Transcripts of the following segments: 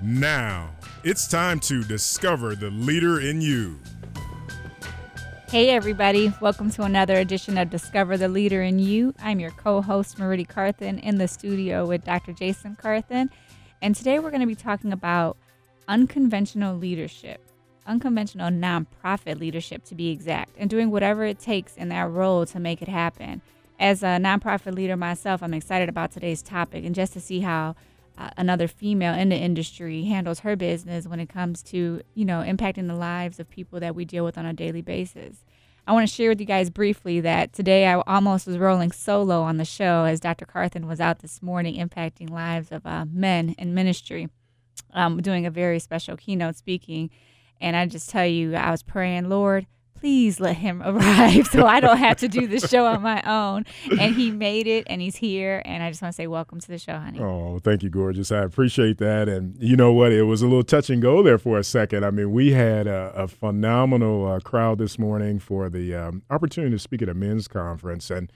Now, it's time to discover the leader in you. Hey, everybody. Welcome to another edition of Discover the Leader in You. I'm your co host, Marity Carthen, in the studio with Dr. Jason Carthen. And today we're going to be talking about unconventional leadership, unconventional nonprofit leadership to be exact, and doing whatever it takes in that role to make it happen. As a nonprofit leader myself, I'm excited about today's topic and just to see how uh, another female in the industry handles her business when it comes to you know impacting the lives of people that we deal with on a daily basis. I want to share with you guys briefly that today i almost was rolling solo on the show as dr carthen was out this morning impacting lives of uh, men in ministry um, doing a very special keynote speaking. And i just tell you i was praying lord please let him arrive so I don't have to do the show on my own. And he made it and he's here. And I just want to say, welcome to the show, honey. Oh, thank you, gorgeous. I appreciate that. And you know what? It was a little touch and go there for a second. I mean, we had a, a phenomenal uh, crowd this morning for the um, opportunity to speak at a men's conference. And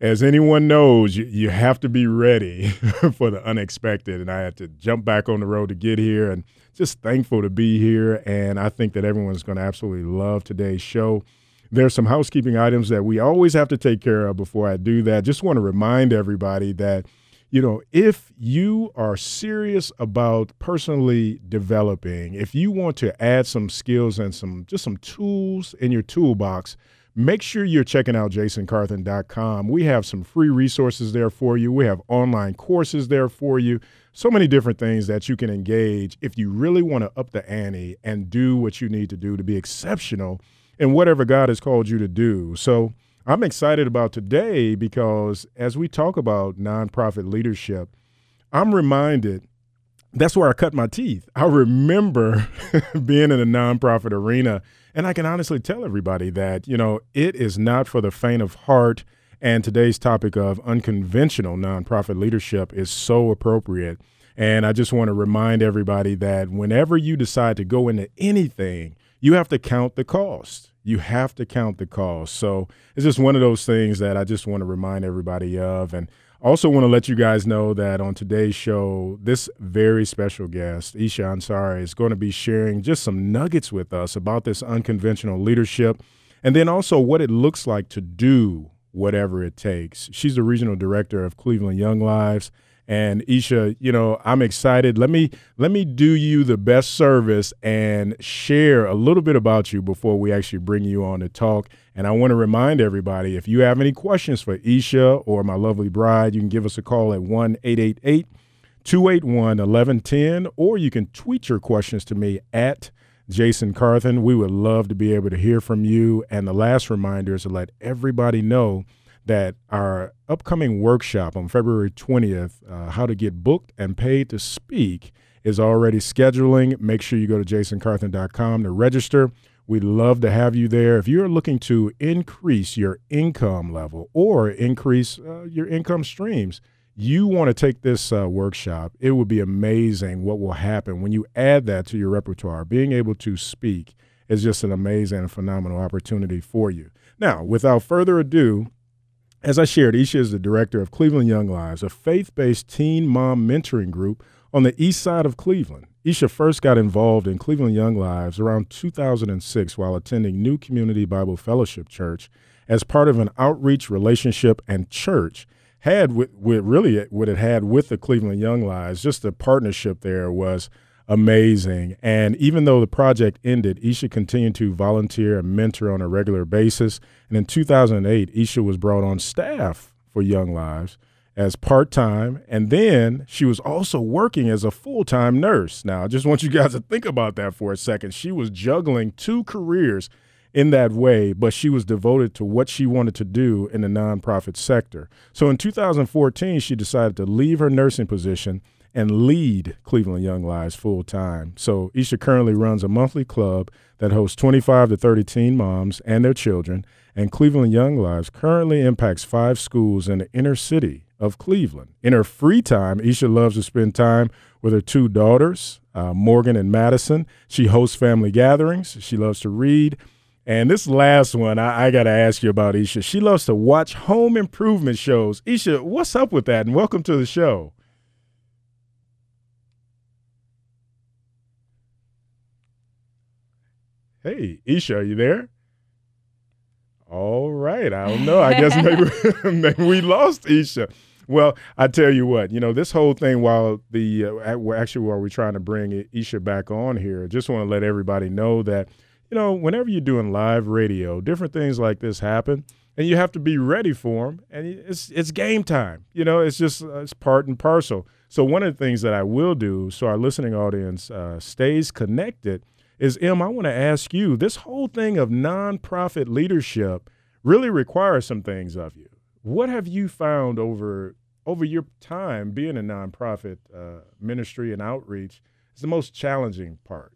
as anyone knows, you, you have to be ready for the unexpected. And I had to jump back on the road to get here and just thankful to be here. And I think that everyone's going to absolutely love today's show. There's some housekeeping items that we always have to take care of before I do that. Just want to remind everybody that, you know, if you are serious about personally developing, if you want to add some skills and some just some tools in your toolbox, make sure you're checking out jasoncarthen.com. We have some free resources there for you. We have online courses there for you. So many different things that you can engage if you really want to up the ante and do what you need to do to be exceptional in whatever God has called you to do. So I'm excited about today because as we talk about nonprofit leadership, I'm reminded that's where I cut my teeth. I remember being in a nonprofit arena and I can honestly tell everybody that, you know, it is not for the faint of heart. And today's topic of unconventional nonprofit leadership is so appropriate. And I just want to remind everybody that whenever you decide to go into anything, you have to count the cost. You have to count the cost. So it's just one of those things that I just want to remind everybody of. And also, want to let you guys know that on today's show, this very special guest, Isha Ansari, is going to be sharing just some nuggets with us about this unconventional leadership and then also what it looks like to do whatever it takes. She's the regional director of Cleveland Young Lives. And Isha, you know, I'm excited. Let me let me do you the best service and share a little bit about you before we actually bring you on to talk. And I want to remind everybody if you have any questions for Isha or my lovely bride, you can give us a call at 1 888 281 1110, or you can tweet your questions to me at Jason Carthen. We would love to be able to hear from you. And the last reminder is to let everybody know that our upcoming workshop on February 20th, uh, How to Get Booked and Paid to Speak, is already scheduling. Make sure you go to jasoncarthen.com to register. We'd love to have you there. If you're looking to increase your income level or increase uh, your income streams, you want to take this uh, workshop. It would be amazing what will happen when you add that to your repertoire. Being able to speak is just an amazing and phenomenal opportunity for you. Now, without further ado, as I shared, Isha is the director of Cleveland Young Lives, a faith based teen mom mentoring group on the east side of Cleveland. Isha first got involved in Cleveland Young Lives around 2006 while attending New Community Bible Fellowship Church as part of an outreach relationship and church had with, with really what it had with the Cleveland Young Lives. Just the partnership there was amazing. And even though the project ended, Isha continued to volunteer and mentor on a regular basis. And in 2008, Isha was brought on staff for Young Lives as part time, and then she was also working as a full time nurse. Now, I just want you guys to think about that for a second. She was juggling two careers in that way, but she was devoted to what she wanted to do in the nonprofit sector. So in 2014, she decided to leave her nursing position and lead Cleveland Young Lives full time. So Isha currently runs a monthly club that hosts 25 to 30 teen moms and their children, and Cleveland Young Lives currently impacts five schools in the inner city of Cleveland. In her free time, Isha loves to spend time with her two daughters, uh, Morgan and Madison. She hosts family gatherings. She loves to read. And this last one, I, I got to ask you about Isha. She loves to watch home improvement shows. Isha, what's up with that? And welcome to the show. Hey, Isha, are you there? All right. I don't know. I guess maybe, maybe we lost Isha. Well, I tell you what, you know, this whole thing while the uh, actually while we're trying to bring Isha back on here, just want to let everybody know that, you know, whenever you're doing live radio, different things like this happen, and you have to be ready for them. And it's it's game time. You know, it's just uh, it's part and parcel. So one of the things that I will do, so our listening audience uh, stays connected, is M. I want to ask you. This whole thing of nonprofit leadership really requires some things of you what have you found over over your time being a nonprofit uh, ministry and outreach is the most challenging part?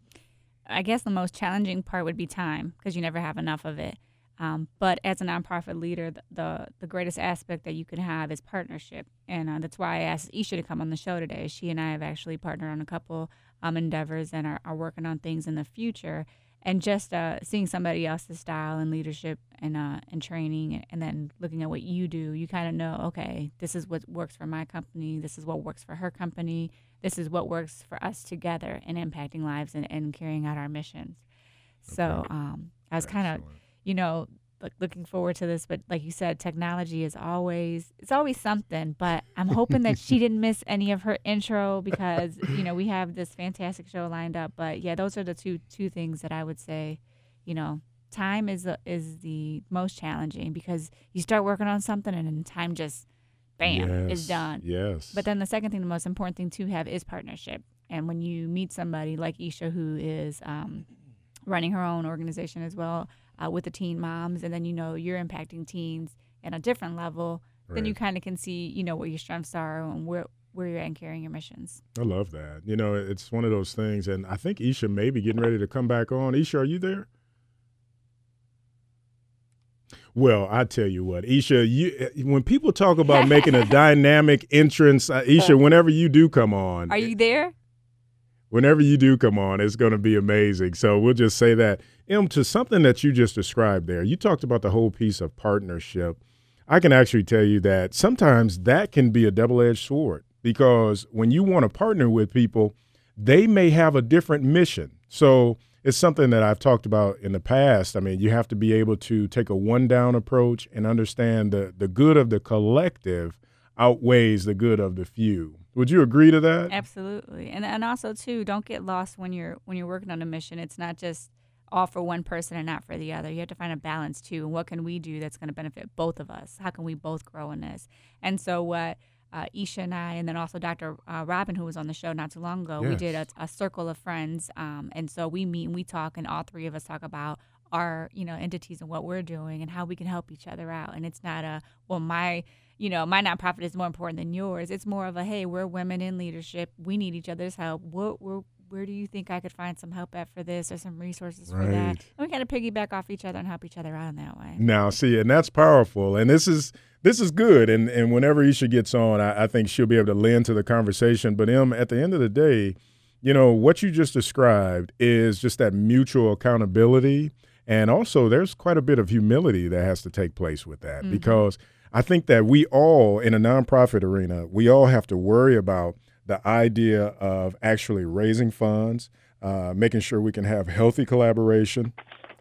I guess the most challenging part would be time because you never have enough of it. Um, but as a nonprofit leader, the, the, the greatest aspect that you can have is partnership, and uh, that's why I asked Isha to come on the show today. She and I have actually partnered on a couple um, endeavors and are, are working on things in the future and just uh, seeing somebody else's style and leadership and uh, and training, and then looking at what you do, you kind of know, okay, this is what works for my company, this is what works for her company, this is what works for us together in impacting lives and, and carrying out our missions. Okay. So um, I was kind of, you know, like looking forward to this but like you said technology is always it's always something but i'm hoping that she didn't miss any of her intro because you know we have this fantastic show lined up but yeah those are the two two things that i would say you know time is a, is the most challenging because you start working on something and then time just bam yes, is done yes but then the second thing the most important thing to have is partnership and when you meet somebody like isha who is um, running her own organization as well uh, with the teen moms, and then you know you're impacting teens at a different level. Right. Then you kind of can see you know what your strengths are and where where you're at in carrying your missions. I love that. You know, it's one of those things, and I think Isha may be getting ready to come back on. Isha, are you there? Well, I tell you what, Isha, you when people talk about making a dynamic entrance, uh, Isha, whenever you do come on, are you there? Whenever you do come on, it's going to be amazing. So we'll just say that M, to something that you just described there, you talked about the whole piece of partnership. I can actually tell you that sometimes that can be a double edged sword because when you want to partner with people, they may have a different mission. So it's something that I've talked about in the past. I mean, you have to be able to take a one down approach and understand the, the good of the collective outweighs the good of the few. Would you agree to that? Absolutely. And and also too, don't get lost when you're when you're working on a mission. It's not just all for one person and not for the other. You have to find a balance too. And what can we do that's going to benefit both of us? How can we both grow in this? And so, what uh, Isha and I, and then also Dr. Uh, Robin, who was on the show not too long ago, yes. we did a, a, circle of friends. Um, and so we meet and we talk, and all three of us talk about our you know entities and what we're doing and how we can help each other out. And it's not a well, my you know my nonprofit is more important than yours. It's more of a hey, we're women in leadership. We need each other's help. What we're where do you think I could find some help at for this or some resources right. for that? And we kind of piggyback off each other and help each other out in that way. Now, see, and that's powerful. And this is this is good. And and whenever Isha gets on, I, I think she'll be able to lend to the conversation. But Em, at the end of the day, you know what you just described is just that mutual accountability, and also there's quite a bit of humility that has to take place with that mm-hmm. because I think that we all in a nonprofit arena, we all have to worry about the idea of actually raising funds, uh, making sure we can have healthy collaboration.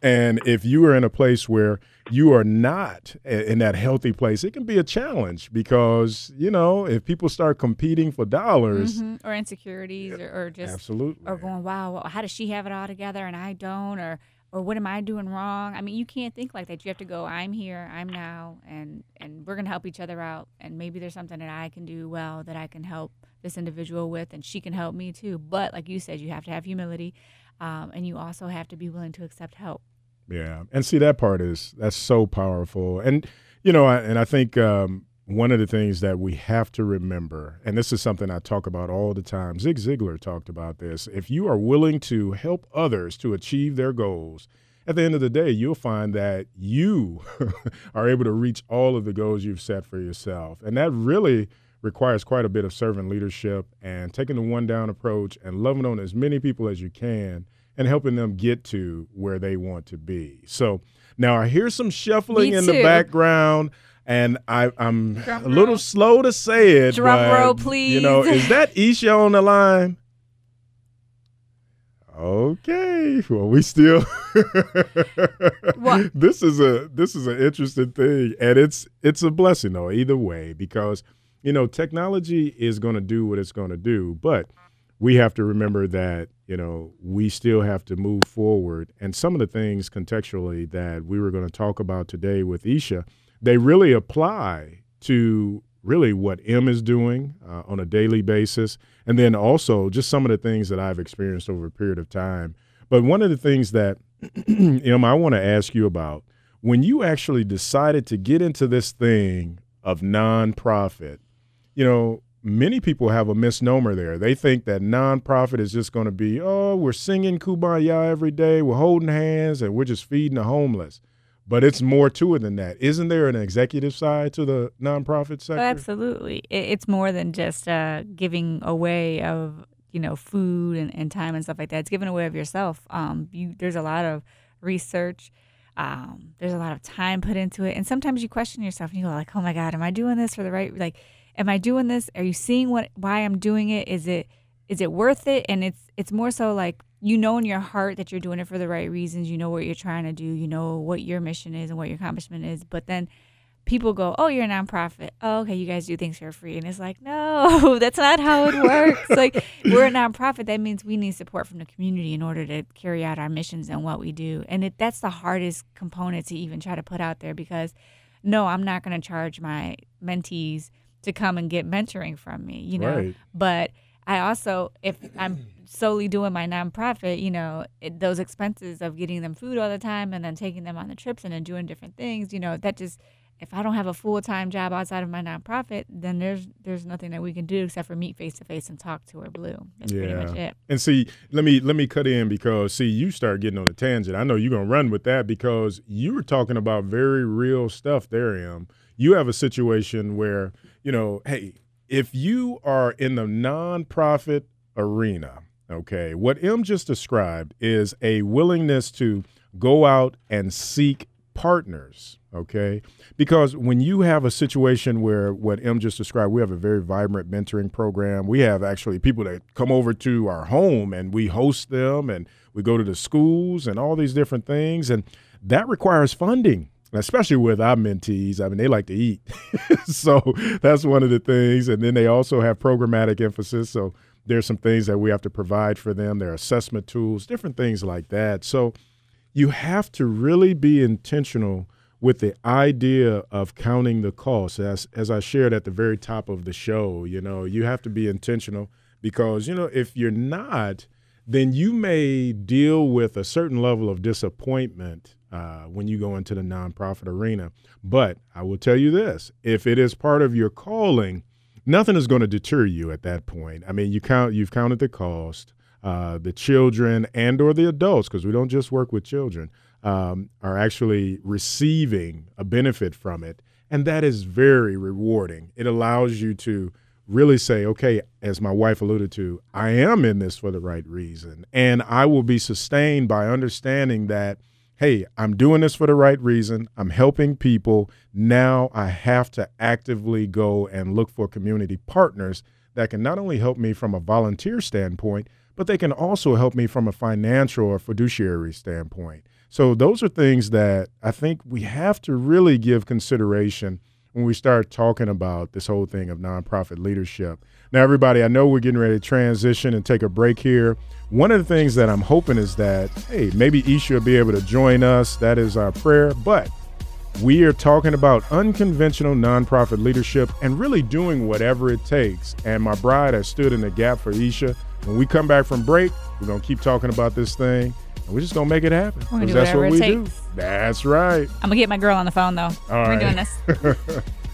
And if you are in a place where you are not in that healthy place, it can be a challenge because, you know, if people start competing for dollars mm-hmm. or insecurities or, or, just absolutely or going, wow, how does she have it all together and I don't? Or or what am I doing wrong? I mean, you can't think like that. You have to go, I'm here, I'm now, and and we're gonna help each other out. And maybe there's something that I can do well that I can help this individual with, and she can help me too. But like you said, you have to have humility, um, and you also have to be willing to accept help. Yeah, and see that part is that's so powerful, and you know, I, and I think um, one of the things that we have to remember, and this is something I talk about all the time, Zig Ziglar talked about this. If you are willing to help others to achieve their goals, at the end of the day, you'll find that you are able to reach all of the goals you've set for yourself. And that really requires quite a bit of servant leadership and taking the one down approach and loving on as many people as you can and helping them get to where they want to be. So now I hear some shuffling in the background. And I, am a little slow to say it. Drum but, roll, please. You know, is that Isha on the line? Okay. Well, we still. this is a this is an interesting thing, and it's it's a blessing though either way because you know technology is going to do what it's going to do, but we have to remember that you know we still have to move forward, and some of the things contextually that we were going to talk about today with Isha, they really apply to really what M is doing uh, on a daily basis, and then also just some of the things that I've experienced over a period of time. But one of the things that M, I want to ask you about when you actually decided to get into this thing of nonprofit, you know, many people have a misnomer there. They think that nonprofit is just going to be, oh, we're singing Kumbaya every day, we're holding hands, and we're just feeding the homeless but it's more to it than that. Isn't there an executive side to the nonprofit sector? Oh, absolutely. It's more than just uh, giving away of you know food and, and, time and stuff like that. It's giving away of yourself. Um, you, there's a lot of research. Um, there's a lot of time put into it, and sometimes you question yourself and you go like, "Oh my God, am I doing this for the right? Like, am I doing this? Are you seeing what why I'm doing it? Is it is it worth it?" And it's it's more so like you know in your heart that you're doing it for the right reasons. You know what you're trying to do. You know what your mission is and what your accomplishment is. But then people go, "Oh, you're a nonprofit. Oh, okay, you guys do things for free." And it's like, no, that's not how it works. like we're a nonprofit. That means we need support from the community in order to carry out our missions and what we do. And it, that's the hardest component to even try to put out there because, no, I'm not going to charge my mentees to come and get mentoring from me. You know, right. but I also, if I'm solely doing my nonprofit, you know, it, those expenses of getting them food all the time and then taking them on the trips and then doing different things, you know, that just if I don't have a full time job outside of my nonprofit, then there's there's nothing that we can do except for meet face to face and talk to her blue. That's yeah. pretty much it. And see, let me let me cut in because see, you start getting on a tangent. I know you're gonna run with that because you were talking about very real stuff there, Em. You have a situation where, you know, hey, if you are in the nonprofit arena, Okay. What M just described is a willingness to go out and seek partners. Okay. Because when you have a situation where what M just described, we have a very vibrant mentoring program. We have actually people that come over to our home and we host them and we go to the schools and all these different things. And that requires funding especially with our mentees. I mean, they like to eat. so that's one of the things. And then they also have programmatic emphasis. So there's some things that we have to provide for them, their assessment tools, different things like that. So you have to really be intentional with the idea of counting the costs. As as I shared at the very top of the show, you know, you have to be intentional because, you know, if you're not, then you may deal with a certain level of disappointment uh, when you go into the nonprofit arena. But I will tell you this if it is part of your calling, nothing is going to deter you at that point. I mean, you count you've counted the cost. Uh, the children and or the adults, because we don't just work with children, um, are actually receiving a benefit from it, and that is very rewarding. It allows you to really say, okay, as my wife alluded to, I am in this for the right reason, and I will be sustained by understanding that hey, I'm doing this for the right reason. I'm helping people. Now I have to actively go and look for community partners that can not only help me from a volunteer standpoint, but they can also help me from a financial or fiduciary standpoint. So, those are things that I think we have to really give consideration when we start talking about this whole thing of nonprofit leadership. Now, everybody, I know we're getting ready to transition and take a break here. One of the things that I'm hoping is that, hey, maybe Isha will be able to join us. That is our prayer. But we are talking about unconventional nonprofit leadership and really doing whatever it takes. And my bride has stood in the gap for Isha. When we come back from break, we're going to keep talking about this thing. We're just going to make it happen. Because that's what we takes. do. That's right. I'm going to get my girl on the phone, though. All we're right. doing this.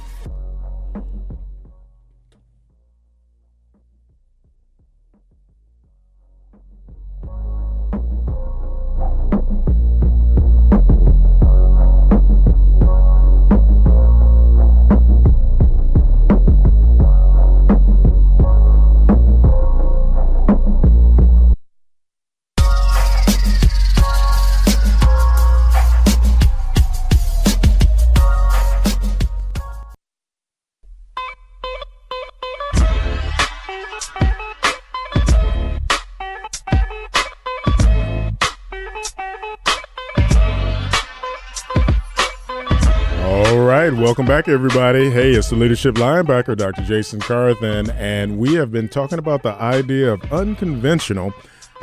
welcome back, everybody. Hey, it's the leadership linebacker, Dr. Jason Carthen, and we have been talking about the idea of unconventional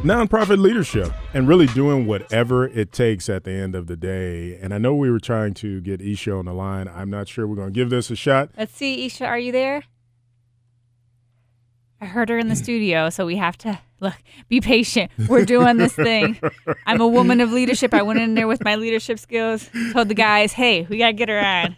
nonprofit leadership and really doing whatever it takes at the end of the day. And I know we were trying to get Isha on the line. I'm not sure we're going to give this a shot. Let's see, Isha, are you there? I heard her in the studio, so we have to look, be patient. We're doing this thing. I'm a woman of leadership. I went in there with my leadership skills, told the guys, hey, we got to get her on.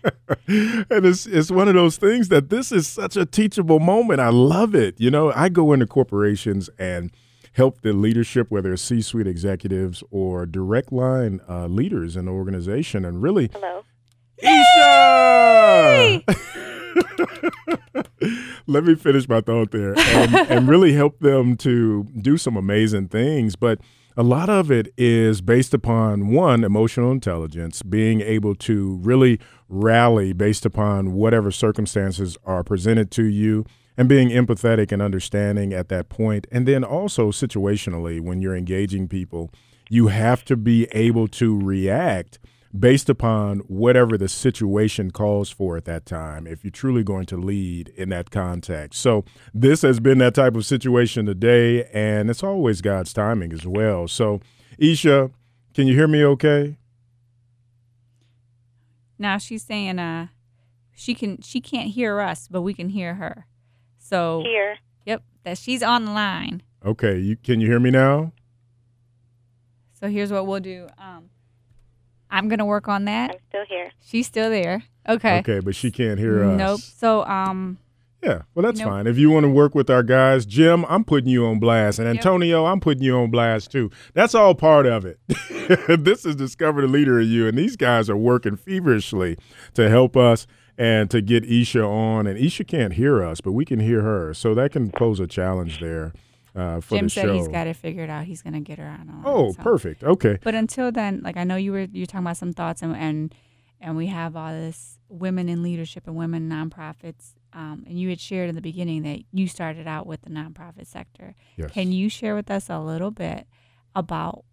and it's, it's one of those things that this is such a teachable moment. I love it. You know, I go into corporations and help the leadership, whether it's C suite executives or direct line uh, leaders in the organization, and really. Hello. Isha! Let me finish my thought there and, and, really help them to do some amazing things. But a lot of it is based upon one, emotional intelligence, being able to really rally based upon whatever circumstances are presented to you and being empathetic and understanding at that point. And then also situationally, when you're engaging people, you have to be able to react based upon whatever the situation calls for at that time if you're truly going to lead in that context. So this has been that type of situation today, and it's always God's timing as well. So, Isha, can you hear me okay? Now she's saying uh she can she can't hear us, but we can hear her. So here. Yep, that she's on the line. Okay, you can you hear me now? So here's what we'll do. Um I'm gonna work on that. I'm still here. She's still there. Okay. Okay, but she can't hear us. Nope. So um. Yeah, well that's nope. fine. If you want to work with our guys, Jim, I'm putting you on blast, and Antonio, yep. I'm putting you on blast too. That's all part of it. this is discover the leader of you, and these guys are working feverishly to help us and to get Isha on. And Isha can't hear us, but we can hear her, so that can pose a challenge there uh, for Jim the said he's got it figured out. He's going to get her on. Oh, so. perfect. Okay. But until then, like I know you were you talking about some thoughts and and and we have all this women in leadership and women nonprofits. Um, and you had shared in the beginning that you started out with the nonprofit sector. Yes. Can you share with us a little bit about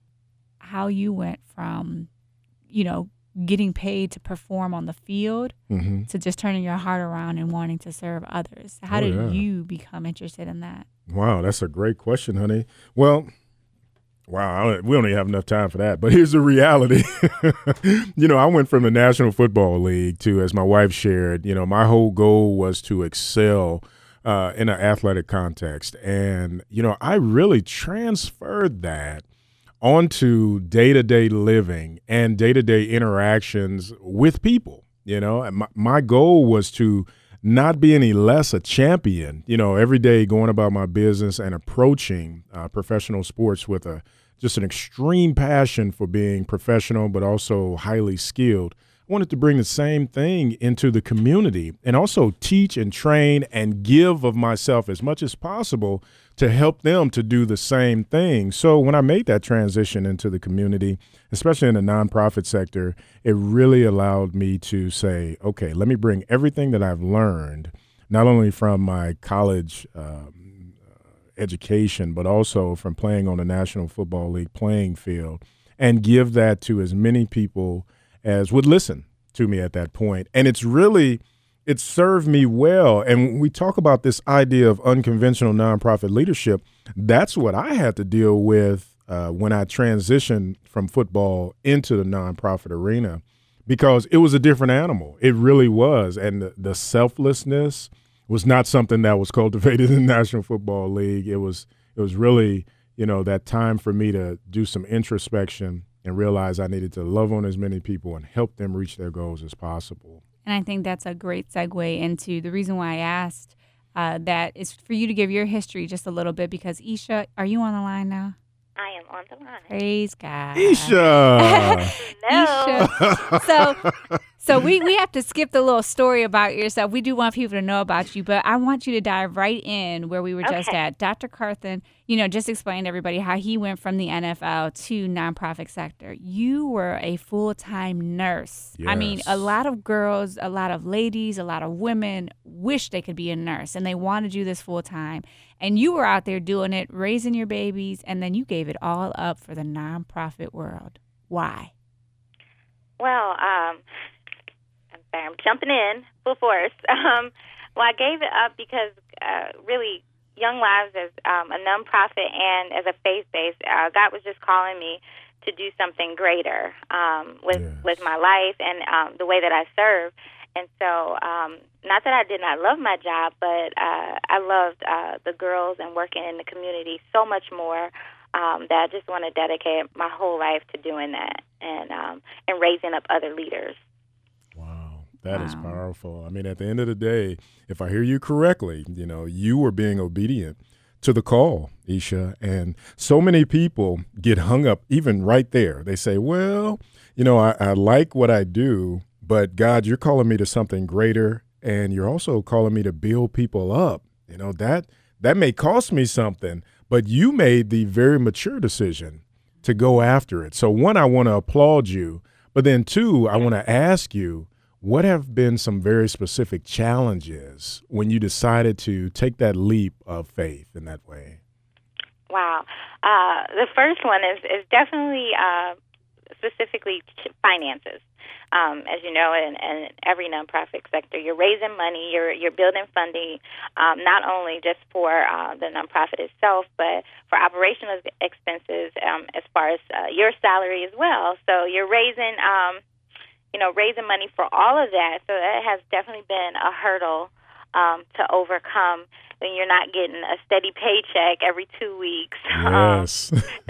how you went from, you know, getting paid to perform on the field mm-hmm. to just turning your heart around and wanting to serve others? How oh, did yeah. you become interested in that? Wow, that's a great question, honey. Well, wow, we don't even have enough time for that. But here's the reality. you know, I went from the National Football League to, as my wife shared, you know, my whole goal was to excel uh, in an athletic context. And, you know, I really transferred that onto day to day living and day to day interactions with people. You know, my, my goal was to not be any less a champion, you know, every day going about my business and approaching uh, professional sports with a just an extreme passion for being professional, but also highly skilled. Wanted to bring the same thing into the community and also teach and train and give of myself as much as possible to help them to do the same thing. So when I made that transition into the community, especially in the nonprofit sector, it really allowed me to say, okay, let me bring everything that I've learned, not only from my college um, education, but also from playing on the National Football League playing field, and give that to as many people as would listen to me at that point. And it's really it served me well. And we talk about this idea of unconventional nonprofit leadership, that's what I had to deal with uh, when I transitioned from football into the nonprofit arena because it was a different animal. It really was. And the, the selflessness was not something that was cultivated in the National Football League. It was it was really, you know, that time for me to do some introspection and realize I needed to love on as many people and help them reach their goals as possible. And I think that's a great segue into the reason why I asked uh, that is for you to give your history just a little bit because Isha, are you on the line now? I am on the line. Praise God. Isha. no. Isha. So, so we, we have to skip the little story about yourself. We do want people to know about you, but I want you to dive right in where we were Okay. just at. Dr. Carthen, you know, just explain to everybody how he went from the NFL to nonprofit sector. You were a full time nurse. I mean, a lot of girls, a lot of ladies, a lot of women wish they could be a nurse and they want to do this full time. And you were out there doing it, raising your babies, and then you gave it all up for the nonprofit world. Why? Well, um, I'm jumping in full force. Um, well, I gave it up because uh, really, Young Lives as um, a nonprofit and as a faith based, uh, God was just calling me to do something greater um, with Yes. with my life and um, the way that I serve. And so, um, not that I did not love my job, but uh, I loved uh, the girls and working in the community so much more um, that I just want to dedicate my whole life to doing that and um, and raising up other leaders. Wow, that is powerful. I mean, at the end of the day, if I hear you correctly, you know, you were being obedient to the call, Isha, and so many people get hung up even right there. They say, "Well, you know, I, I like what I do, but God, you're calling me to something greater, and you're also calling me to build people up. You know that that may cost me something, but you made the very mature decision to go after it. So one, I want to applaud you, but then two, I want to ask you, what have been some very specific challenges when you decided to take that leap of faith in that way? Wow. Uh, the first one is, is definitely uh, specifically finances. Um, as you know, in, in every nonprofit sector, you're raising money, you're you're building funding, um, not only just for uh, the nonprofit itself, but for operational expenses um, as far as uh, your salary as well. So you're raising, um, you know, raising money for all of that. So that has definitely been a hurdle um, to overcome when you're not getting a steady paycheck every two weeks. Um,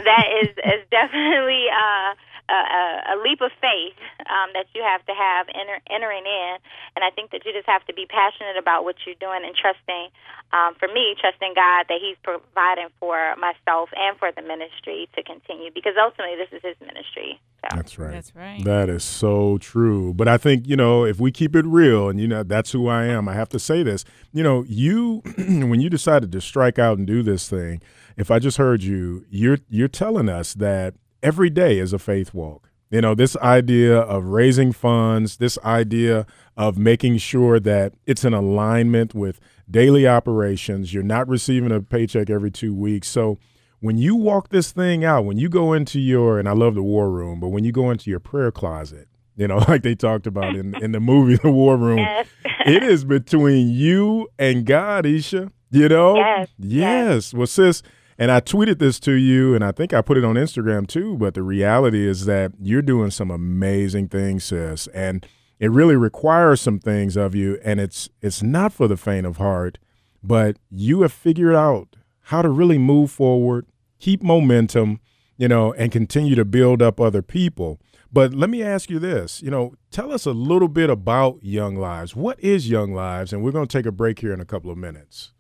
that is is definitely uh, a, a, a leap of faith um, that you have to have enter, entering in, and I think that you just have to be passionate about what you're doing and trusting. Um, for me, trusting God that He's providing for myself and for the ministry to continue, because ultimately this is His ministry. So. That's right. That's right. That is so true. But I think, you know, if we keep it real, and, you know, that's who I am, I have to say this. You know, you, when you decided to strike out and do this thing, if I just heard you, you're, you're telling us that every day is a faith walk. You know, this idea of raising funds, this idea of making sure that it's in alignment with daily operations. You're not receiving a paycheck every two weeks. So, when you walk this thing out, when you go into your, and I love the war room, but when you go into your prayer closet, you know, like they talked about in, in the movie The War Room, Yes. it is between you and God, Isha. You know? Yes, Yes. Well, sis, and I tweeted this to you, and I think I put it on Instagram too, but the reality is that you're doing some amazing things, sis. And it really requires some things of you, and it's it's not for the faint of heart, but you have figured out how to really move forward, keep momentum, you know, and continue to build up other people. But let me ask you this, you know, tell us a little bit about Young Lives. What is Young Lives? And we're going to take a break here in a couple of minutes.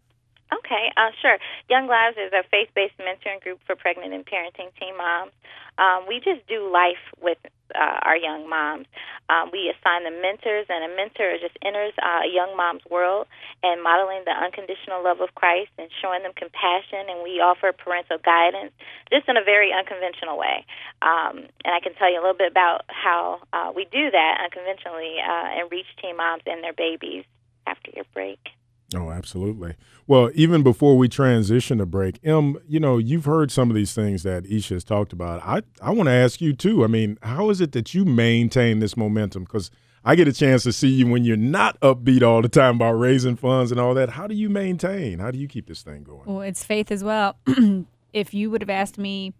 Okay, uh, sure. Young Lives is a faith-based mentoring group for pregnant and parenting teen moms. Um, we just do life with uh, our young moms. Um, we assign them mentors, and a mentor just enters uh, a young mom's world and modeling the unconditional love of Christ and showing them compassion. And we offer parental guidance just in a very unconventional way. Um, and I can tell you a little bit about how uh, we do that unconventionally uh, and reach teen moms and their babies after your break. Oh, absolutely. Well, even before we transition to break, M, you know, you've heard some of these things that Isha has talked about. I, I want to ask you too. I mean, how is it that you maintain this momentum? Because I get a chance to see you when you're not upbeat all the time about raising funds and all that. How do you maintain? How do you keep this thing going? Well, it's faith as well. if you would have asked me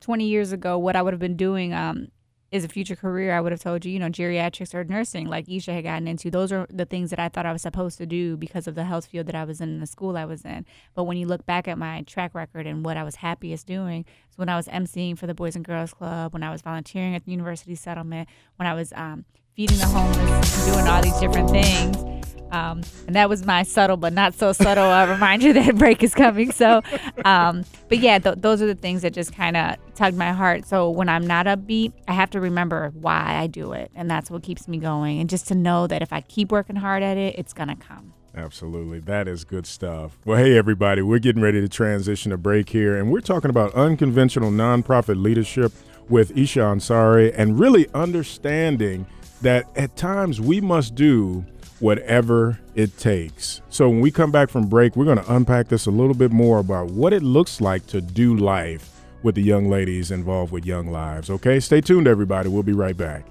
20 years ago what I would have been doing um, as a future career, I would have told you, you know, geriatrics or nursing, like Isha had gotten into. Those are the things that I thought I was supposed to do because of the health field that I was in and the school I was in. But when you look back at my track record and what I was happiest doing, is when I was emceeing for the Boys and Girls Club, when I was volunteering at the University Settlement, when I was um, feeding the homeless, doing all these different things. Um, and that was my subtle but not so subtle uh, reminder that break is coming. So, um, but yeah, th- those are the things that just kind of tugged my heart. So when I'm not upbeat, I have to remember why I do it, and that's what keeps me going. And just to know that if I keep working hard at it, it's gonna come. Absolutely. That is good stuff. Well, hey, everybody, we're getting ready to transition a break here, and we're talking about unconventional nonprofit leadership with Isha Ansari and really understanding that at times we must do whatever it takes. So when we come back from break, we're going to unpack this a little bit more about what it looks like to do life with the young ladies involved with Young Lives. Okay, stay tuned, everybody. We'll be right back.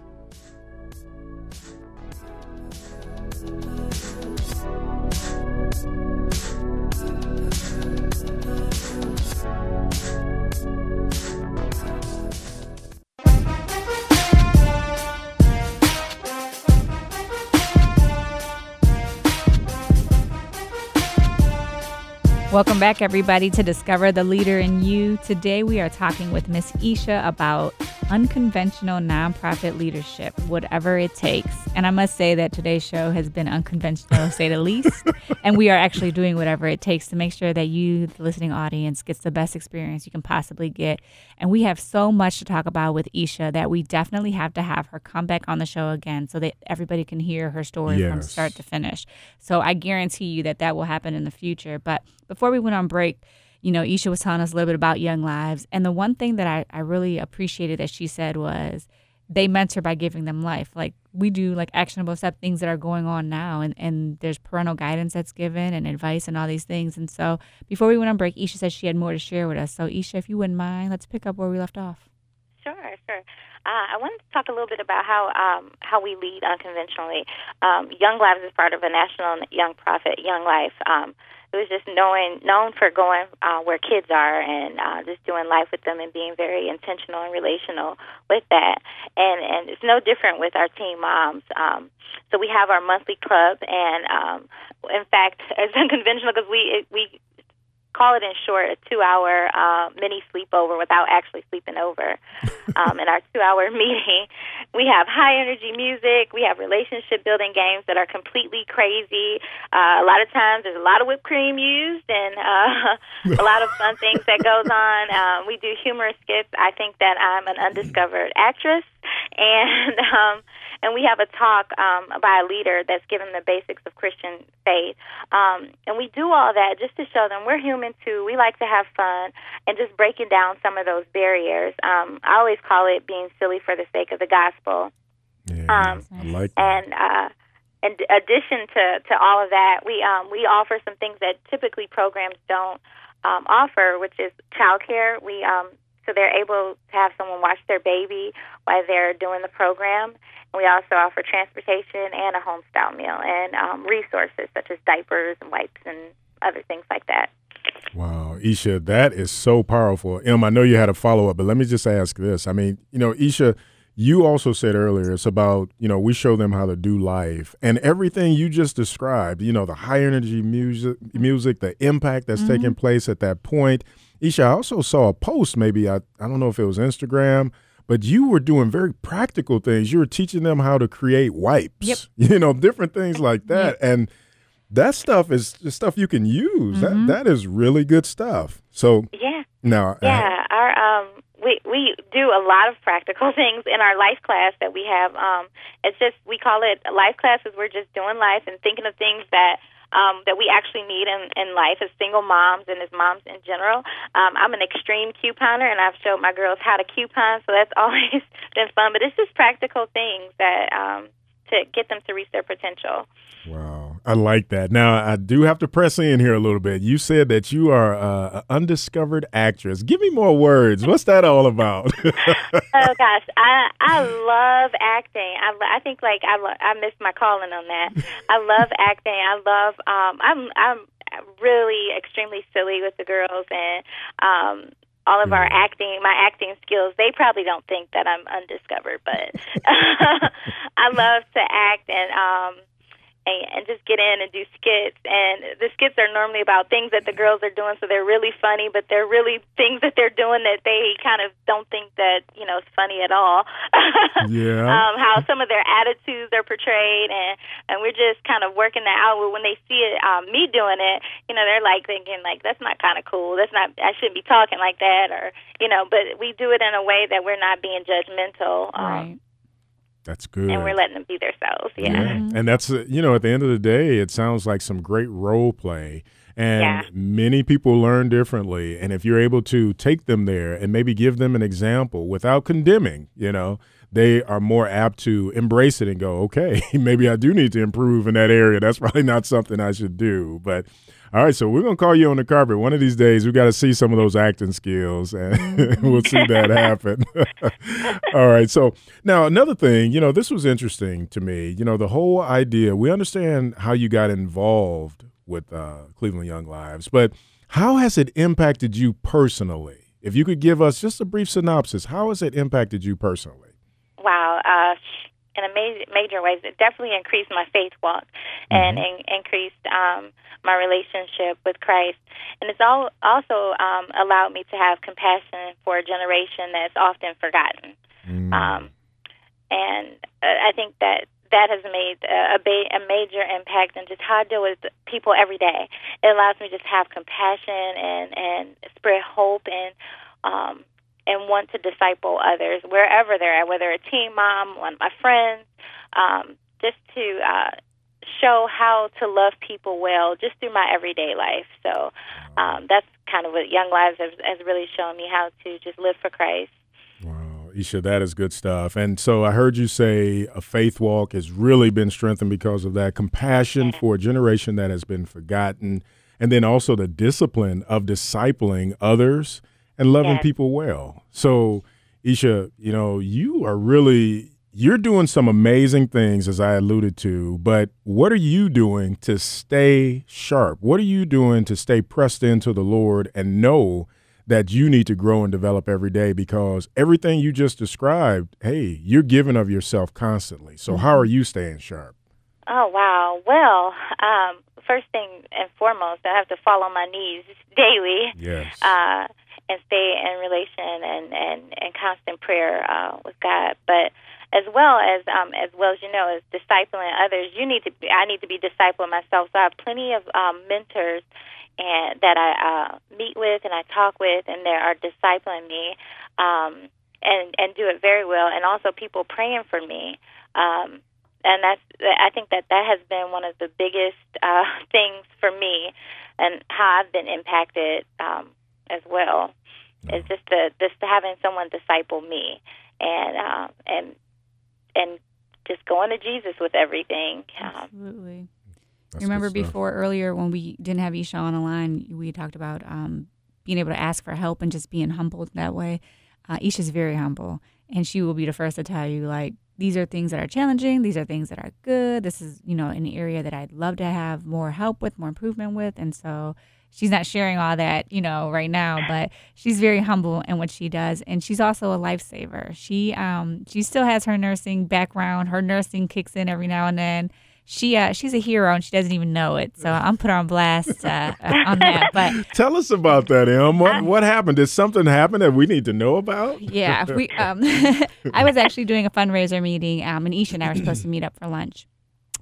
Welcome back, everybody, to Discover the Leader in You. Today, we are talking with Miss Isha about unconventional nonprofit leadership, whatever it takes. And I must say that today's show has been unconventional, to say the least. And we are actually doing whatever it takes to make sure that you, the listening audience, gets the best experience you can possibly get. And we have so much to talk about with Isha that we definitely have to have her come back on the show again so that everybody can hear her story yes. from start to finish. So I guarantee you that that will happen in the future. But before we went on break, you know, Isha was telling us a little bit about Young Lives. And the one thing that I, I really appreciated that she said was they mentor by giving them life. Like we do like actionable step things that are going on now and, and there's parental guidance that's given and advice and all these things. And so before we went on break, Isha said she had more to share with us. So Isha, if you wouldn't mind, let's pick up where we left off. Sure, sure. Uh, I wanted to talk a little bit about how um, how we lead unconventionally. Um, Young Lives is part of a national young profit, Young Life. Um, it was just knowing known for going uh, where kids are and uh, just doing life with them and being very intentional and relational with that. And and it's no different with our teen moms. Um, so we have our monthly club, and um, in fact, it's unconventional because we it, we call it in short a two hour uh, mini sleepover without actually sleeping over. Um, in our two hour meeting, we have high energy music, we have relationship building games that are completely crazy. Uh, a lot of times there's a lot of whipped cream used and uh, a lot of fun things that goes on. Um, we do humorous skits. I think that I'm an undiscovered actress and um, and we have a talk um, by a leader that's given the basics of Christian faith. Um, and we do all that just to show them we're human too. We like to have fun and just breaking down some of those barriers. Um, I always call it being silly for the sake of the gospel. Yeah, um, I like that. And uh, in addition to, to all of that, we um, we offer some things that typically programs don't um, offer, which is childcare. We um, so they're able to have someone watch their baby while they're doing the program. We also offer transportation and a home style meal and um, resources such as diapers and wipes and other things like that. Wow, Isha, that is so powerful. Em, I know you had a follow up, but let me just ask this. I mean, you know, Isha, you also said earlier it's about, you know, we show them how to do life and everything you just described, you know, the high energy music, music, the impact that's mm-hmm. taking place at that point. Isha, I also saw a post, maybe, I, I don't know if it was Instagram but you were doing very practical things. You were teaching them how to create wipes, yep. you know, different things like that. Yep. And that stuff is stuff you can use. Mm-hmm. That that is really good stuff. So yeah, now yeah, uh, our um, we we do a lot of practical things in our life class that we have. Um, it's just we call it life classes. We're just doing life and thinking of things that um, that we actually need in, in life as single moms and as moms in general. Um, I'm an extreme couponer, and I've showed my girls how to coupon, so that's always been fun. But it's just practical things that um, to get them to reach their potential. Wow. I like that. Now, I do have to press in here a little bit. You said that you are uh, an undiscovered actress. Give me more words. What's that all about? oh gosh, I I love acting. I I think like I lo- I missed my calling on that. I love acting. I love um I'm I'm really extremely silly with the girls and um all of our acting, my acting skills, they probably don't think that I'm undiscovered, but I love to act and um and, and just get in and do skits. And the skits are normally about things that the girls are doing, so they're really funny, but they're really things that they're doing that they kind of don't think that you know is funny at all. yeah. Um, how some of their attitudes are portrayed, and and we're just kind of working that out. When they see it, um, me doing it, you know, they're like thinking like that's not kind of cool. That's not. I shouldn't be talking like that, or you know. But we do it in a way that we're not being judgmental. Um, right that's good. And we're letting them be themselves. Yeah. yeah. Mm-hmm. And that's, uh, you know, at the end of the day, it sounds like some great role play. And yeah. many people learn differently. And if you're able to take them there and maybe give them an example without condemning, you know, they are more apt to embrace it and go, okay, maybe I do need to improve in that area. That's probably not something I should do. But all right, so we're gonna call you on the carpet one of these days. We got to see some of those acting skills, and we'll see that happen. All right. So now another thing, you know, this was interesting to me. You know, the whole idea. We understand how you got involved with uh, Cleveland Young Lives, but how has it impacted you personally? If you could give us just a brief synopsis, how has it impacted you personally? Wow. Uh, in a major, major ways. It definitely increased my faith walk. and in, increased um, my relationship with Christ. And it's all also um, allowed me to have compassion for a generation that's often forgotten. Mm. Um, and uh, I think that that has made a, ba- a major impact in just how I deal with people every day. It allows me to just have compassion and and spread hope and um, and want to disciple others wherever they're at, whether a teen mom, one of my friends, um, just to uh, show how to love people well just through my everyday life. So um, that's kind of what Young Lives has, has really shown me how to just live for Christ. Wow, Isha, that is good stuff. And so I heard you say a faith walk has really been strengthened because of that compassion for a generation that has been forgotten, and then also the discipline of discipling others and loving Yes. people well. So, Isha, you know, you are really you're doing some amazing things as I alluded to, but what are you doing to stay sharp? What are you doing to stay pressed into the Lord and know that you need to grow and develop every day because everything you just described, hey, you're giving of yourself constantly. So how are you staying sharp? Oh wow! Well, um, first thing and foremost, I have to fall on my knees daily. Yes. uh, and stay in relation and and, and constant prayer uh, with God. But as well as um, as well as you know, as discipling others, you need to. Be, I need to be discipling myself. So I have plenty of um, mentors and that I uh, meet with and I talk with, and they are discipling me. Um, and and do it very well, and also people praying for me, um, and that's I think that that has been one of the biggest uh, things for me, and how I've been impacted um, as well. Is just the just having someone disciple me, and uh, and and just going to Jesus with everything. Um, Absolutely. That's Remember before earlier when we didn't have Isha on the line, we talked about um, being able to ask for help and just being humbled that way. Uh, Isha's very humble, and she will be the first to tell you like these are things that are challenging, these are things that are good. This is you know an area that I'd love to have more help with, more improvement with, and so she's not sharing all that you know right now, but she's very humble in what she does, and she's also a lifesaver. She um she still has her nursing background. Her nursing kicks in every now and then she uh, she's a hero and she doesn't even know it. So I'm put her on blast uh, on that. But Tell us about that, Em. What what happened? Did something happen that we need to know about? yeah, we um, I was actually doing a fundraiser meeting, um, and Isha and I were supposed to meet up for lunch,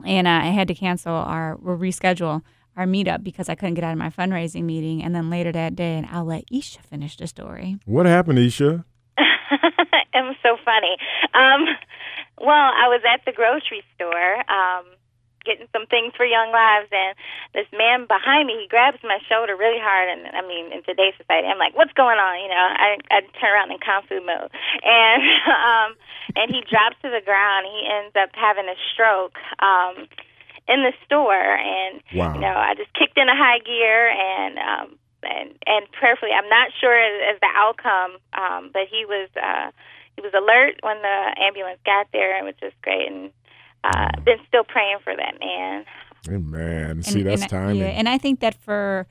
and uh, I had to cancel our reschedule our meetup because I couldn't get out of my fundraising meeting. And then later that day, and I'll let Isha finish the story. What happened, Isha? it was so funny. Um, well, I was at the grocery store um, getting some things for Young Lives, and this man behind me, he grabs my shoulder really hard. And I mean, in today's society, I'm like, "What's going on?" You know, I I turn around in kung fu mode, and um, and he drops to the ground. He ends up having a stroke. Um, in the store, and Wow. you know, I just kicked in a high gear and um, and and prayerfully. I'm not sure as, as the outcome, um, but he was uh, he was alert when the ambulance got there, and which was great. And uh, been still praying for that man. Amen. See, that's and, timing. Yeah, and I think that for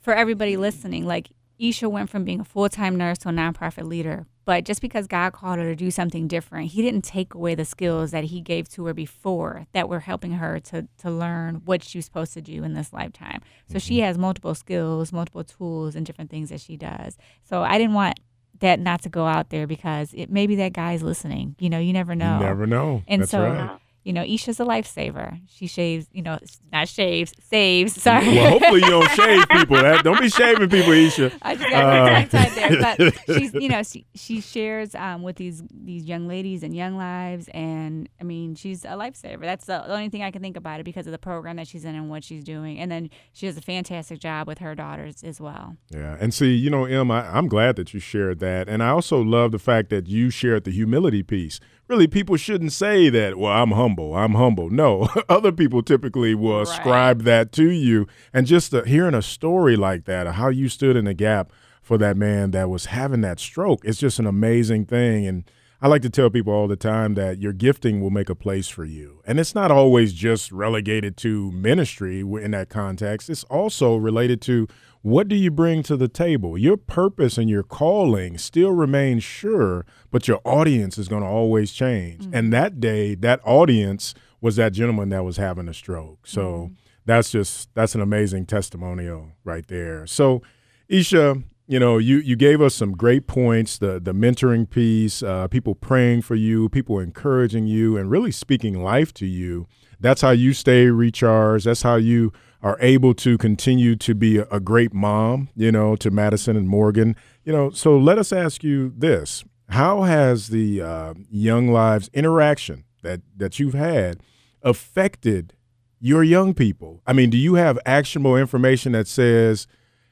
for everybody listening, like Isha went from being a full time nurse to a nonprofit leader, but just because God called her to do something different, He didn't take away the skills that He gave to her before that were helping her to to learn what she was supposed to do in this lifetime. So she Mm-hmm. has multiple skills, multiple tools, and different things that she does. So I didn't want that not to go out there because it maybe that guy's listening. You know, you never know. You never know. And that's so, right. You know, Isha's a lifesaver. She shaves, you know, not shaves, saves. Sorry. Well, hopefully you don't shave people. That don't be shaving people, Isha. I just got Uh, there, but she's, you know, she, she shares um, with these these young ladies and young lives, and I mean, she's a lifesaver. That's the only thing I can think about it because of the program that she's in and what she's doing, and then she does a fantastic job with her daughters as well. Yeah, and see, you know, Em, I, I'm glad that you shared that, and I also love the fact that you shared the humility piece. Really, people shouldn't say that. Well, I'm humble. I'm humble. No, other people typically will Right. ascribe that to you, and just uh, hearing a story like that, of how you stood in the gap for that man that was having that stroke, it's just an amazing thing. And I like to tell people all the time that your gifting will make a place for you. And it's not always just relegated to ministry in that context, it's also related to what do you bring to the table? Your purpose and your calling still remains sure, but your audience is going to always change. And that day, that audience was that gentleman that was having a stroke. So mm-hmm. that's just that's an amazing testimonial right there. So, Isha, you know, you you gave us some great points. The the mentoring piece, uh, people praying for you, people encouraging you, and really speaking life to you. That's how you stay recharged. That's how you are able to continue to be a, a great mom. You know, to Madison and Morgan. You know, so let us ask you this: How has the uh, Young Lives interaction that that you've had affected your young people? I mean, do you have actionable information that says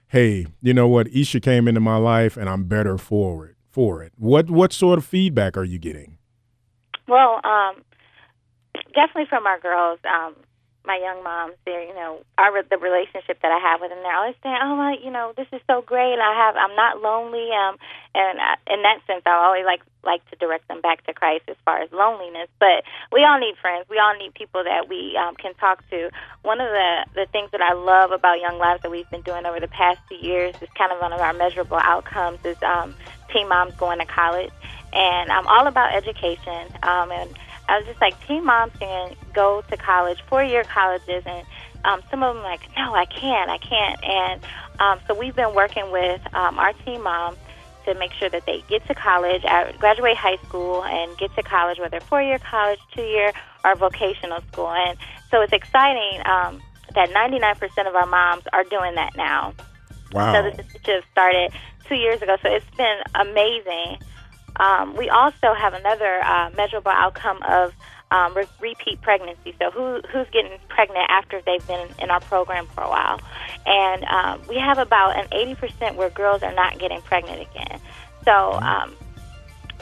hey, you know what, Isha came into my life and I'm better for it. For it, what what sort of feedback are you getting? Well, um, definitely from our girls. Um, my young moms, they're you know our the relationship that I have with them. They're always saying, "Oh my, you know, this is so great. I have I'm not lonely." Um, and I, in that sense, I always like like to direct them back to Christ as far as loneliness. But we all need friends. We all need people that we um, can talk to. One of the the things that I love about Young Lives that we've been doing over the past few years is kind of one of our measurable outcomes is um, teen moms going to college, and I'm all about education um, and I was just like, teen moms can go to college, four year colleges, and um, some of them like, no, I can't, I can't. And um, so we've been working with um, our teen moms to make sure that they get to college, graduate high school, and get to college, whether four year college, two year, or vocational school. And so it's exciting um, that 99% of our moms are doing that now. Wow. So this initiative started two years ago. So it's been amazing. Um, we also have another uh, measurable outcome of um, re- repeat pregnancy. So who who's getting pregnant after they've been in our program for a while, and um, we have about an 80% where girls are not getting pregnant again. So. Um,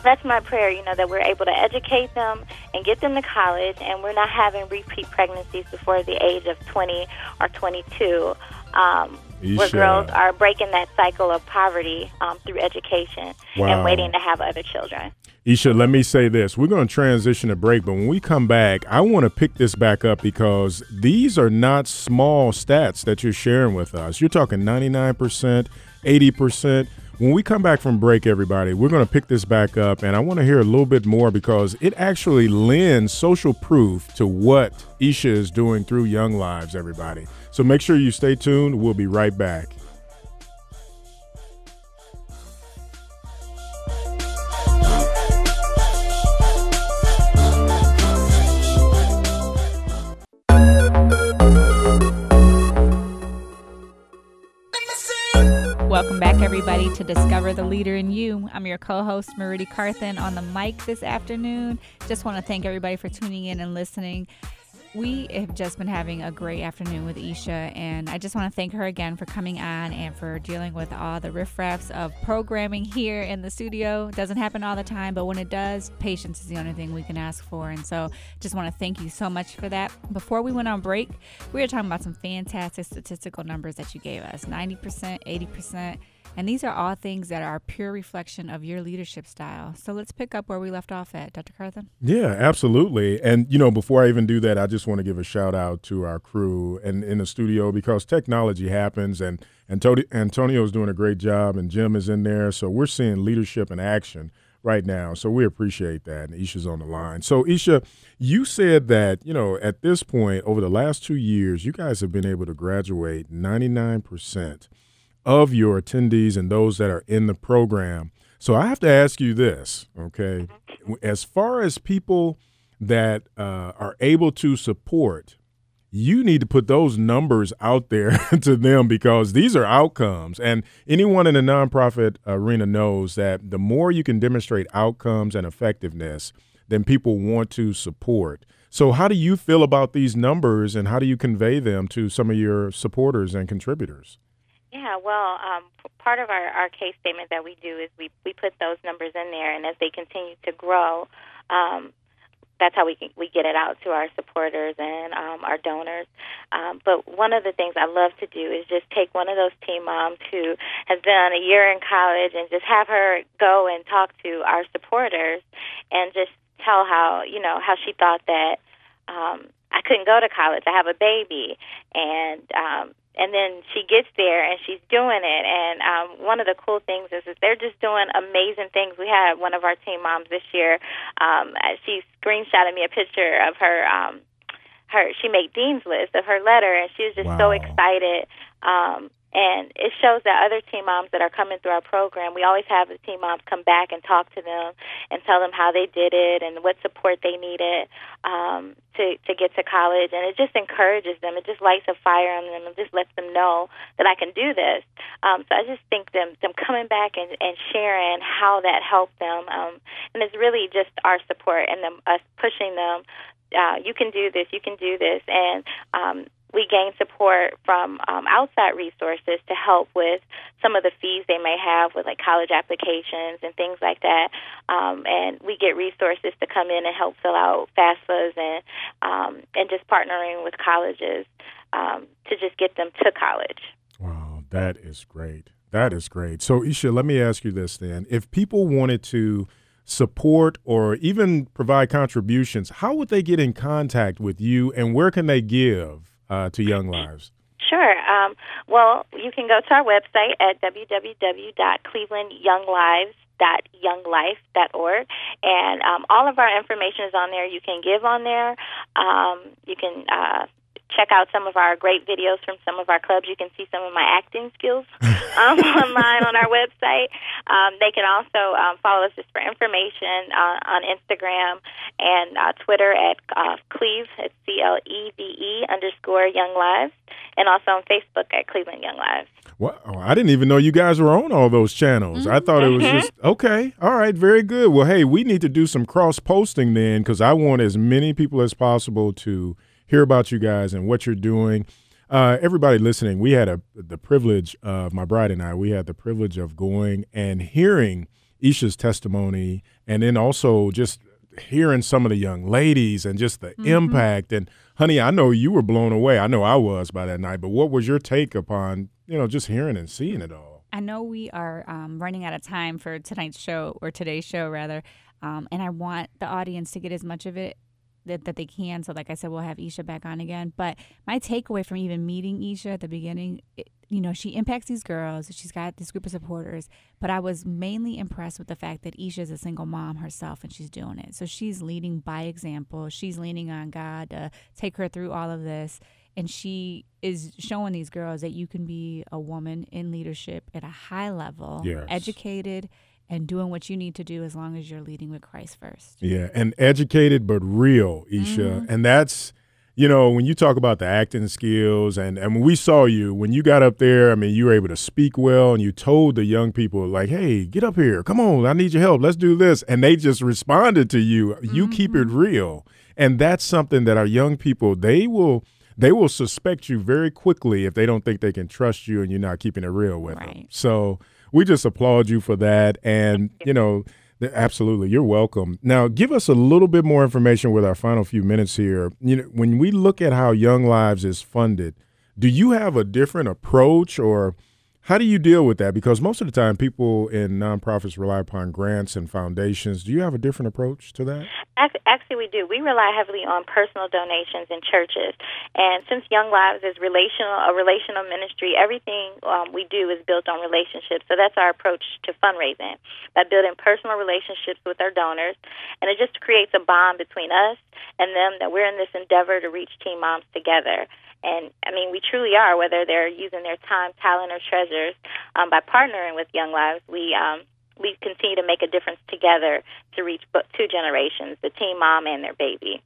that's my prayer, you know, that we're able to educate them and get them to college, and we're not having repeat pregnancies before the age of 20 or 22. Um, where girls are breaking that cycle of poverty um, through education wow. and waiting to have other children. Isha, let me say this. We're going to transition to break, but when we come back, I want to pick this back up because these are not small stats that you're sharing with us. You're talking 99%, 80%. When we come back from break, everybody, we're going to pick this back up, and I want to hear a little bit more because it actually lends social proof to what Isha is doing through Young Lives, everybody. So make sure you stay tuned. We'll be right back. Welcome back, everybody, to Discover the Leader in You. I'm your co host, Marity Carthen, on the mic this afternoon. Just want to thank everybody for tuning in and listening. We have just been having a great afternoon with Isha, and I just want to thank her again for coming on and for dealing with all the riffraffs of programming here in the studio. It doesn't happen all the time, but when it does, patience is the only thing we can ask for. And so, just want to thank you so much for that. Before we went on break, we were talking about some fantastic statistical numbers that you gave us 90%, 80%. And these are all things that are pure reflection of your leadership style. So let's pick up where we left off at, Dr. Carthen. Yeah, absolutely. And, you know, before I even do that, I just want to give a shout out to our crew and in the studio because technology happens and, and is doing a great job and Jim is in there. So we're seeing leadership in action right now. So we appreciate that. And Isha's on the line. So, Isha, you said that, you know, at this point, over the last two years, you guys have been able to graduate 99% of your attendees and those that are in the program. So I have to ask you this, okay? As far as people that uh, are able to support, you need to put those numbers out there to them because these are outcomes. And anyone in the nonprofit arena knows that the more you can demonstrate outcomes and effectiveness, then people want to support. So, how do you feel about these numbers and how do you convey them to some of your supporters and contributors? Yeah, well, um, part of our, our case statement that we do is we, we put those numbers in there, and as they continue to grow, um, that's how we we get it out to our supporters and um, our donors. Um, but one of the things I love to do is just take one of those teen moms who has been a year in college and just have her go and talk to our supporters and just tell how you know how she thought that um, I couldn't go to college. I have a baby, and um, and then she gets there and she's doing it. And um, one of the cool things is, is they're just doing amazing things. We had one of our team moms this year. Um, she screenshotted me a picture of her. Um, her she made dean's list of her letter, and she was just Wow. so excited. Um, and it shows that other teen moms that are coming through our program, we always have the teen moms come back and talk to them and tell them how they did it and what support they needed um, to to get to college. And it just encourages them. It just lights a fire on them and just lets them know that I can do this. Um, so I just think them them coming back and, and sharing how that helped them, um, and it's really just our support and them us pushing them. Uh, you can do this. You can do this, and um, we gain support from um, outside resources to help with some of the fees they may have with like college applications and things like that. Um, and we get resources to come in and help fill out FAFSAs and um, and just partnering with colleges um, to just get them to college. Wow, that is great. That is great. So, Isha, let me ask you this then. If people wanted to support or even provide contributions, how would they get in contact with you and where can they give uh, to Young Lives? Sure. Um, well, you can go to our website at www.clevelandyounglives.younglife.org, and um, all of our information is on there. You can give on there. Um, you can uh, check out some of our great videos from some of our clubs. You can see some of my acting skills um, online on our website. Um, they can also um, follow us just for information uh, on Instagram and uh, Twitter at uh, Cleve, it's C L E V E underscore Young Lives, and also on Facebook at Cleveland Young Lives. Oh, I didn't even know you guys were on all those channels. I thought it was Mhm. just okay. All right, very good. Well, hey, we need to do some cross posting then because I want as many people as possible to hear about you guys and what you're doing. Uh, everybody listening, we had a the privilege of my bride and I. We had the privilege of going and hearing Isha's testimony, and then also just hearing some of the young ladies and just the impact. And honey, I know you were blown away. I know I was by that night. But what was your take upon you know just hearing and seeing it all? I know we are um, running out of time for tonight's show or today's show rather, um, and I want the audience to get as much of it that, that they can. So, like I said, we'll have Isha back on again. But my takeaway from even meeting Isha at the beginning, it, you know, she impacts these girls. She's got this group of supporters. But I was mainly impressed with the fact that Isha is a single mom herself and she's doing it. So she's leading by example. She's leaning on God to take her through all of this. And she is showing these girls that you can be a woman in leadership at a high level, Yes. educated, and doing what you need to do as long as you're leading with Christ first. Yeah, and educated but real, Isha. Mm-hmm. And that's you know, when you talk about the acting skills and and when we saw you, when you got up there, I mean, you were able to speak well and you told the young people like, "Hey, get up here. Come on, I need your help. Let's do this." And they just responded to you. You keep it Mm-hmm. real. And that's something that our young people, they will they will suspect you very quickly if they don't think they can trust you and you're not keeping it real with them. So, we just applaud you for that and, you know, Absolutely, you're welcome. Now, give us a little bit more information with our final few minutes here. You know, when we look at how Young Lives is funded, do you have a different approach, or how do you deal with that? Because most of the time, people in nonprofits rely upon grants and foundations. Do you have a different approach to that? Actually, we do. We rely heavily on personal donations and churches, and since Young Lives is relational, a relational ministry, everything um, we do is built on relationships. So that's our approach to fundraising by building personal relationships with our donors, and it just creates a bond between us and them that we're in this endeavor to reach teen moms together. And I mean, we truly are, whether they're using their time, talent, or treasures. Um, by partnering with Young Lives, we um, we continue to make a difference together to reach two generations, the teen mom and their baby.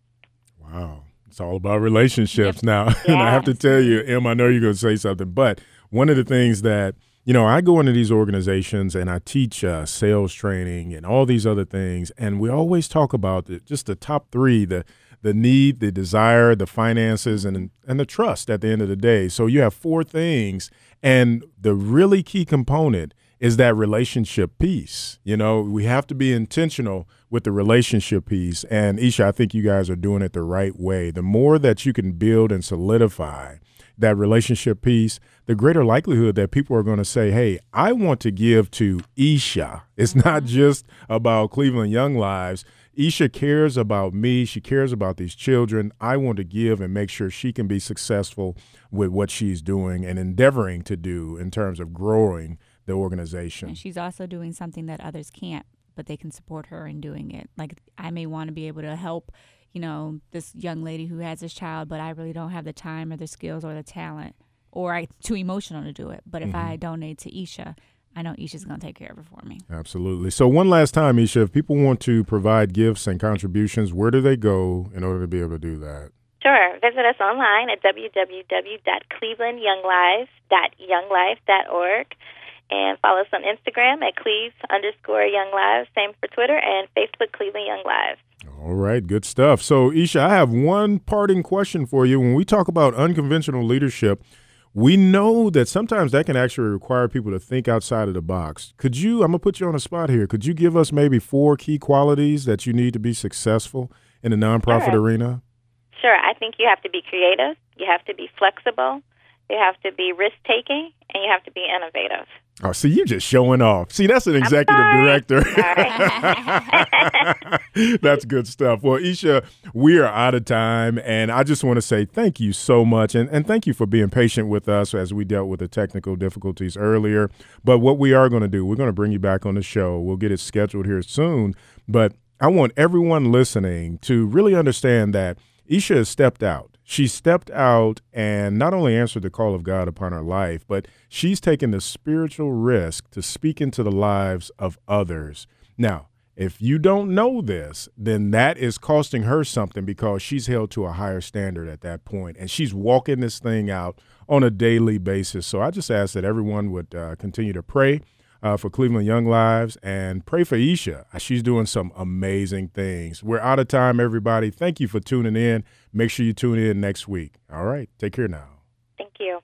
Wow. It's all about relationships now. and I have to tell you, Em, I know you're going to say something, but one of the things that, you know, I go into these organizations and I teach uh, sales training and all these other things. And we always talk about the, just the top three the, the need, the desire, the finances, and, and the trust at the end of the day. So you have four things. And the really key component is that relationship piece. You know, we have to be intentional with the relationship piece. And Isha, I think you guys are doing it the right way. The more that you can build and solidify that relationship piece, the greater likelihood that people are going to say, Hey, I want to give to Isha. It's not mm-hmm. just about Cleveland Young Lives. Isha cares about me. She cares about these children. I want to give and make sure she can be successful with what she's doing and endeavoring to do in terms of growing the organization. And she's also doing something that others can't, but they can support her in doing it. Like I may want to be able to help, you know, this young lady who has this child, but I really don't have the time or the skills or the talent, or I'm too emotional to do it. But if Mm-hmm. I donate to Isha, I know Isha's going to take care of it for me. Absolutely. So, one last time, Isha, if people want to provide gifts and contributions, where do they go in order to be able to do that? Sure. Visit us online at www.clevelandyounglives.younglife.org and follow us on Instagram at Cleve underscore Young Lives. Same for Twitter and Facebook Cleveland Young Lives. All right, good stuff. So, Isha, I have one parting question for you. When we talk about unconventional leadership, we know that sometimes that can actually require people to think outside of the box. Could you, I'm going to put you on a spot here, could you give us maybe four key qualities that you need to be successful in the nonprofit arena? Sure. I think you have to be creative, you have to be flexible, you have to be risk taking, and you have to be innovative. Oh, see, you just showing off. See, that's an executive director. That's good stuff. Well, Isha, we are out of time, and I just want to say thank you so much, and, and thank you for being patient with us as we dealt with the technical difficulties earlier. But what we are going to do, we're going to bring you back on the show. We'll get it scheduled here soon. But I want everyone listening to really understand that Isha has stepped out. She stepped out and not only answered the call of God upon her life, but she's taken the spiritual risk to speak into the lives of others. Now, if you don't know this, then that is costing her something because she's held to a higher standard at that point, and she's walking this thing out on a daily basis. So I just ask that everyone would uh, continue to pray uh, for Cleveland Young Lives and pray for Isha. She's doing some amazing things. We're out of time, everybody. Thank you for tuning in. Make sure you tune in next week. All right, take care now. Thank you.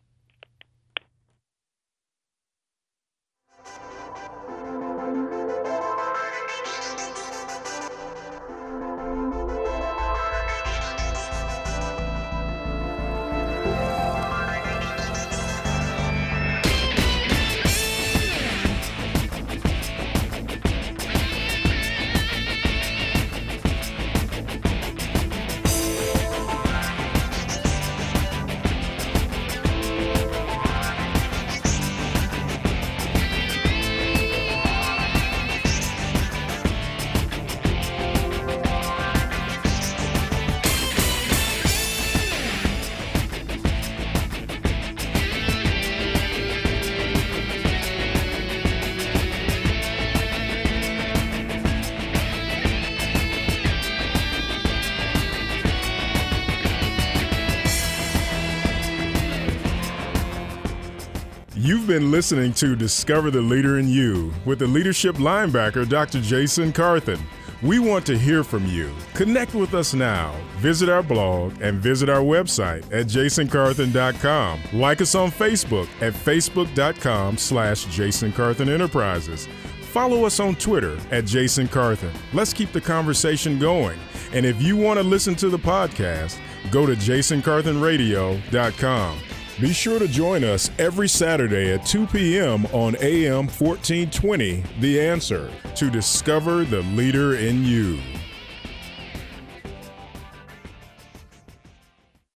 You've been listening to Discover the Leader in You with the leadership linebacker, Dr. Jason Carthen. We want to hear from you. Connect with us now. Visit our blog and visit our website at jasoncarthen.com. Like us on Facebook at facebook.com slash jasoncarthen Enterprises. Follow us on Twitter at Jason Carthen. Let's keep the conversation going. And if you want to listen to the podcast, go to jasoncarthenradio.com. Be sure to join us every Saturday at 2 p.m. on AM 1420, The Answer, to discover the leader in you.